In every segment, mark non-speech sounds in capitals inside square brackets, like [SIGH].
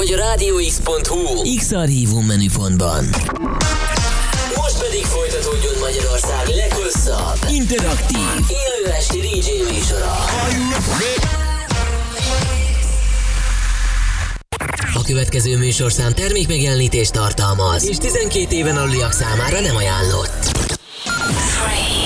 vagy a rádióx.hu X-Archívum menüpontban. Most pedig folytatódjon Magyarország leghosszabb, interaktív, élő esti DJ műsora. A következő műsorszám termékmegjelenítést tartalmaz, és 12 éven aluliak számára nem ajánlott. Magyarország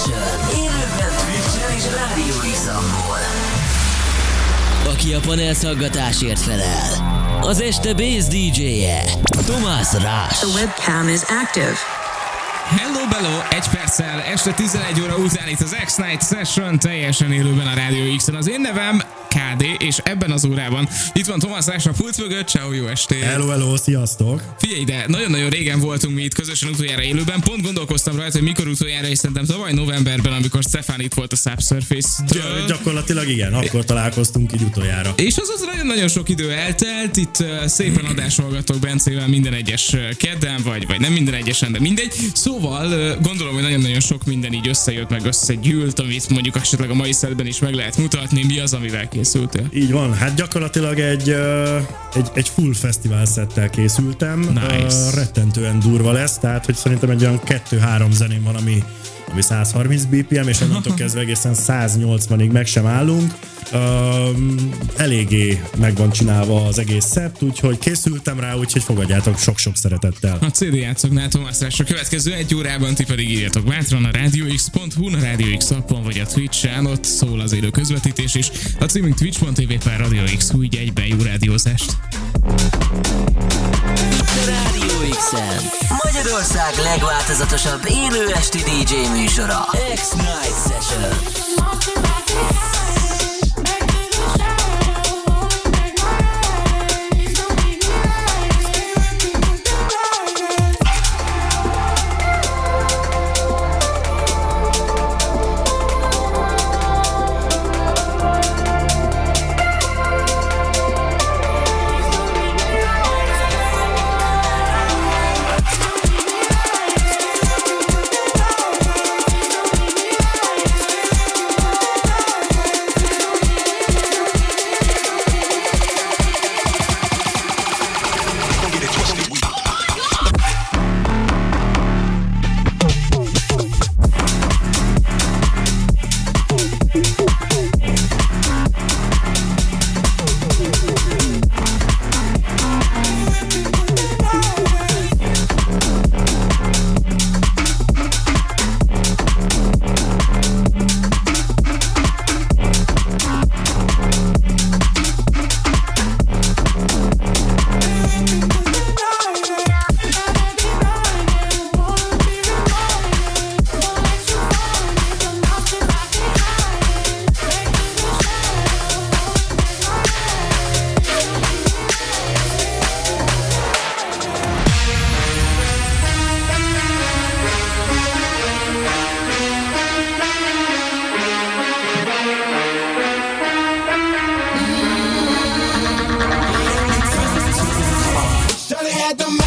Session. Élőben Twitch-en és Rádió x Aki a panel szaggatásért felel. Az este bass DJ-je. Tomás Rás. The webcam is active. Hello Bello, egy perccel, este 11 óra után itt az X-Night Session teljesen élőben a Rádió X-en. Az én nevem KD, és ebben az órában itt van Tomás Rás a pult mögött, ciao, jó estét! Hello, hello, sziasztok! Figyelj ide, nagyon-nagyon régen voltunk mi itt közösen utoljára élőben, pont gondolkoztam rajta, hogy mikor utoljára, és szerintem tavaly novemberben, amikor Stefan itt volt a Subsurface. Gy- gyakorlatilag igen, akkor találkoztunk így utoljára. És azóta nagyon-nagyon sok idő eltelt, itt szépen adásolgatok Bencével minden egyes kedden, vagy, vagy nem minden egyesen, de mindegy. Szóval gondolom, hogy nagyon-nagyon sok minden így összejött, meg összegyűlt, amit mondjuk esetleg a mai szedben is meg lehet mutatni, mi az, amivel készültél? Így van, hát gyakorlatilag egy, egy, egy full fesztivál szettel készültem. Nice. Rettentően durva lesz, tehát hogy szerintem egy olyan 2-3 zeném van, ami ami 130 BPM, és onnantól [LAUGHS] kezdve egészen 180-ig meg sem állunk. Um, eléggé meg van csinálva az egész szept, úgyhogy készültem rá, úgyhogy fogadjátok sok-sok szeretettel. A CD játszoknál a következő egy órában, ti pedig írjatok bátran a radiox.hu, a Radio X appon vagy a Twitch-en, ott szól az élő közvetítés is. A címünk twitch.tv per Radio X, úgy egyben jó rádiózást. Rádió x Magyarország legváltozatosabb élő esti DJ műsora. X-Night Session. at the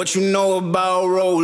What you know about rolling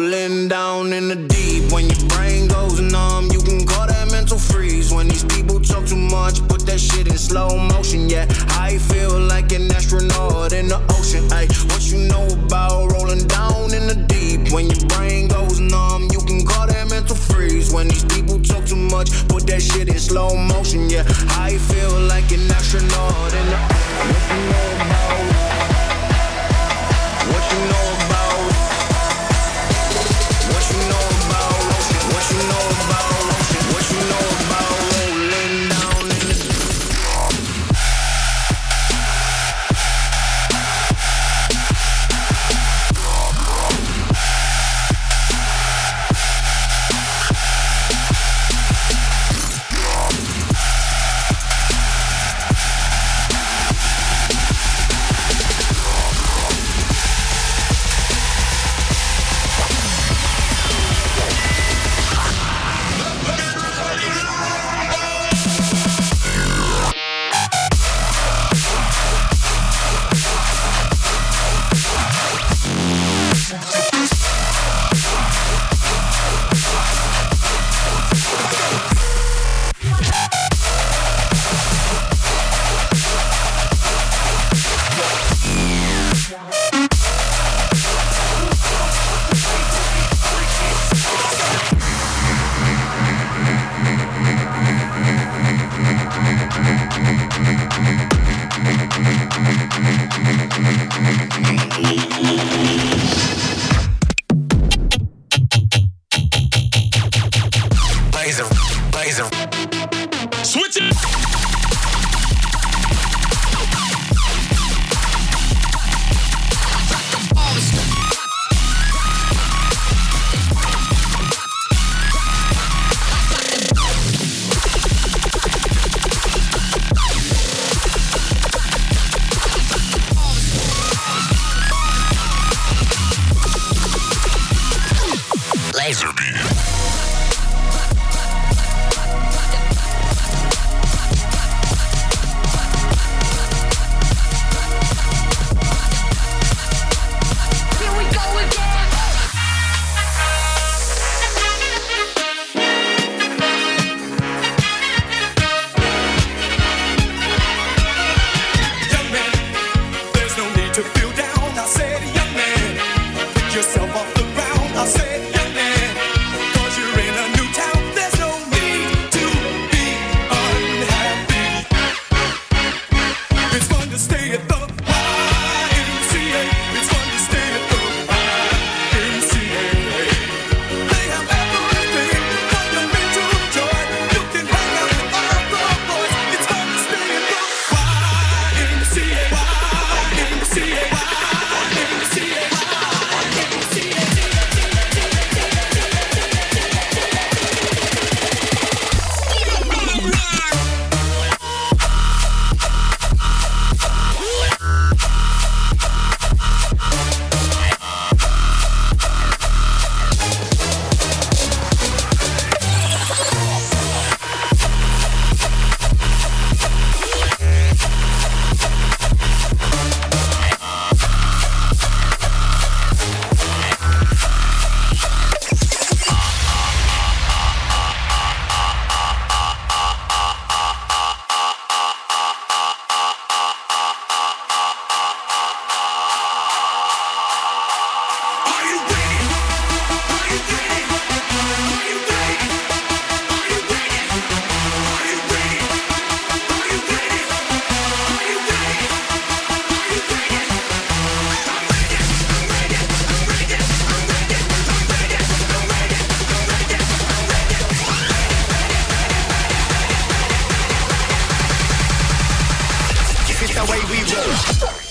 Stop.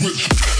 You're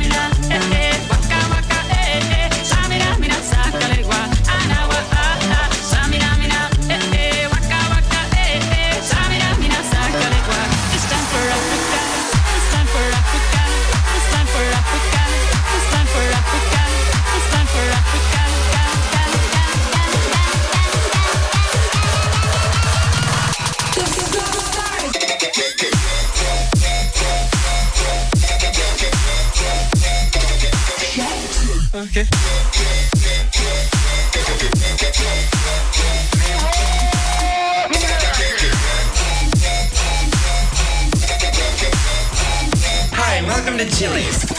Okay. Hi, welcome to Chili's.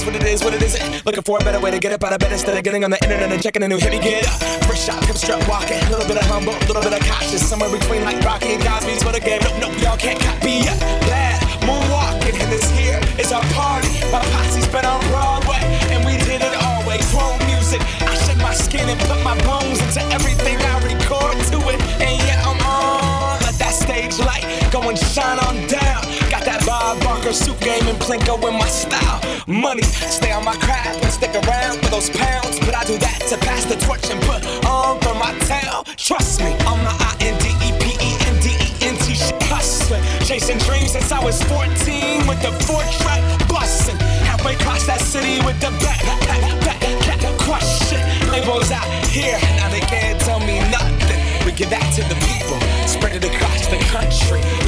Is, what it does, what it is, what it isn't. Looking for a better way to get up out of bed instead of getting on the internet and checking a new hit. Get up. First shot, hip strut walking. A little bit of humble, a little bit of cautious. Somewhere between like Rocky and Cosby's for the game. Nope, nope, y'all can't copy yet. Bad moonwalking, and this here is our party. My posse's been on Broadway, and we did it always. Chrome music. I shed my skin and put my bones Bob suit game and Plinko in my style. Money, stay on my craft and stick around for those pounds. But I do that to pass the torch and put on for my town. Trust me, I'm the I N D E P E N D E N T hustling. Chasing dreams since I was 14 with the four track busting. Halfway across that city with the back, back, back, back, shit. Labels out here, now they can't tell me nothing. We give that to the people,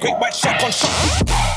Great white shark on shark.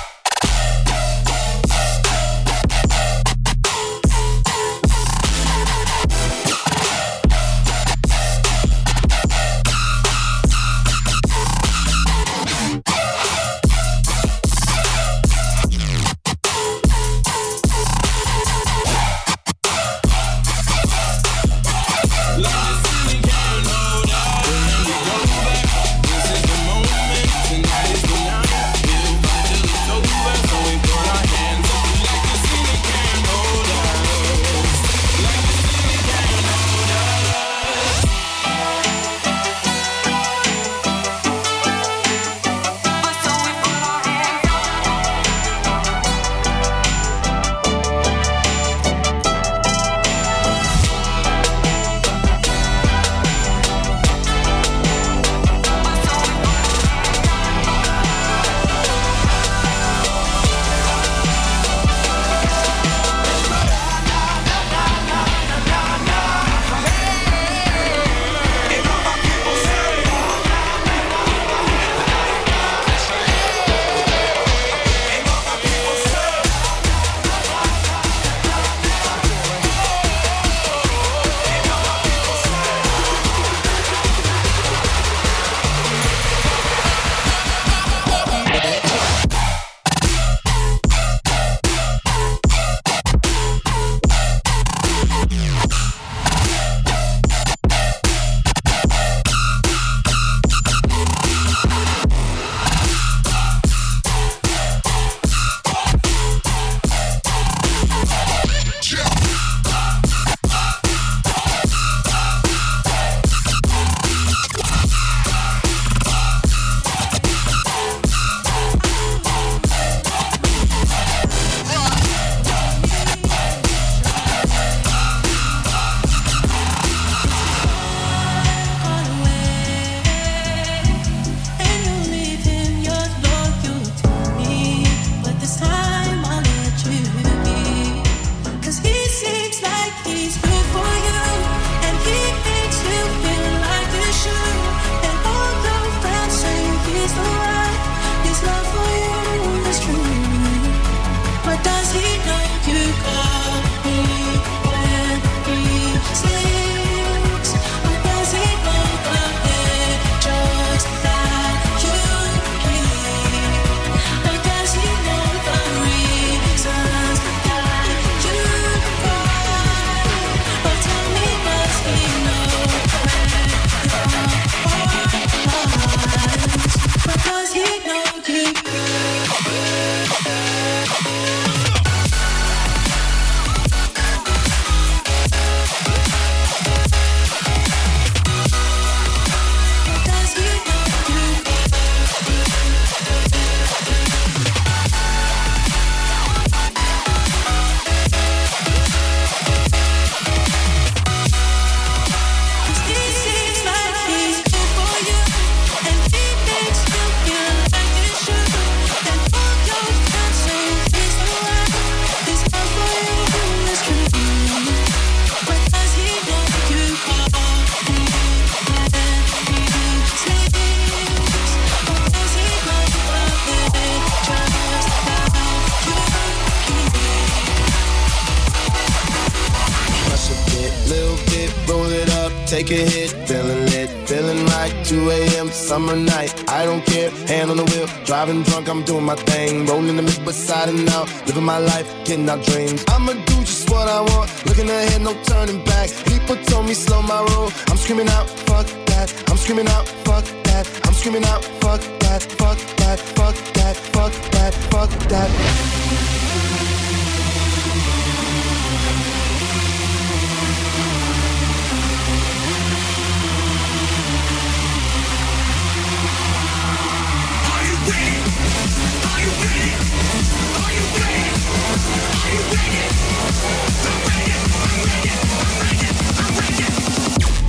Life, getting out dreams. I'ma do just what I want, looking ahead, no turning back. People told me slow my roll, I'm screaming out, fuck that. I'm screaming out, fuck that. I'm screaming out, fuck that, fuck that, fuck that, fuck that, fuck that.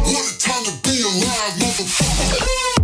What a time to be alive, motherfucker.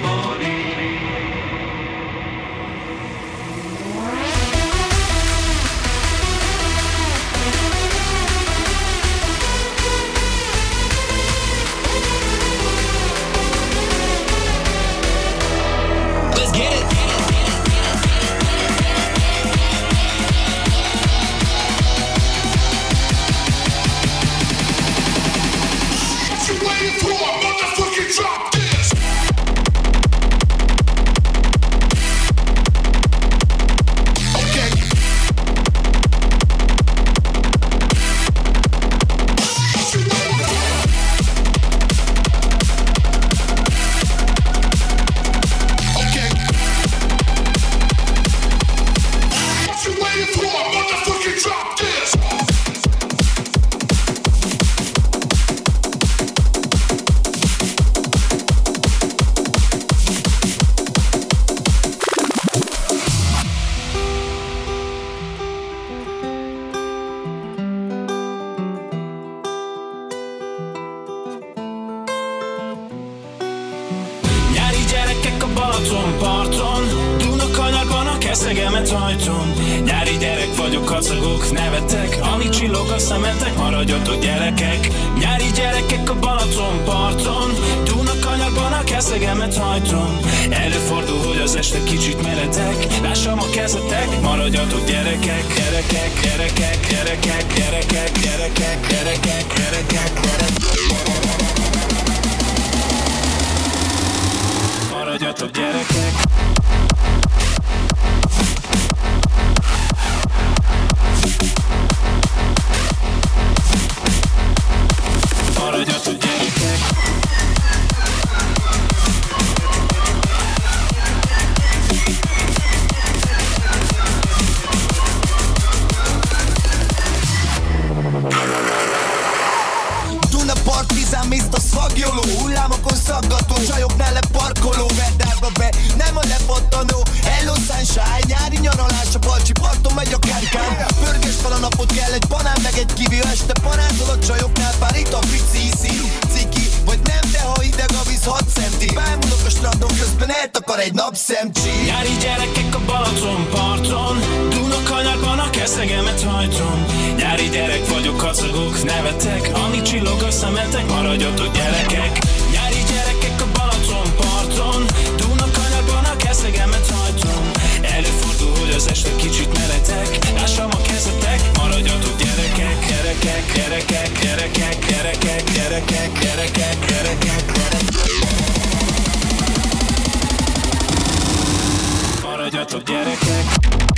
napszemcsi Nyári gyerekek a Balaton parton. Dúnak kanyarban a keszegemet hajtom Nyári gyerek vagyok, kacagok, nevetek. Ami csillog a szemetek, maradjatok gyerekek. Nyári gyerekek a Balaton parton. Dúnak kanyarban a keszegemet hajtom Előfordul, hogy az este kicsit meredek Lássam a kezetek, maradjatok Gyerekek, gyerekek, gyerekek, gyerekek, gyerekek, gyerekek, gyerekek, gyerekek Maradjatok gyerekek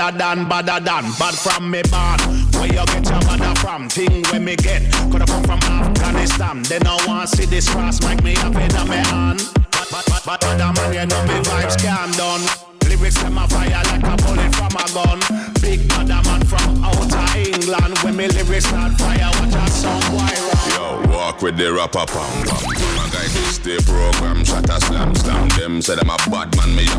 badder than, badder than. Bad from me born. Where you get your badder from? Thing where me get. Coulda come from Afghanistan. They don't want see this cross make me up in me hand. But, but, but, other man, you know me vibes can done. Lyrics them a fire like a bullet from a gun. Big badder man from outer England. When me lyrics start fire, watch a song run. Yo, walk with the rapper pam pam. My guy this the program, shot a slam slam. Them say them a bad man, me a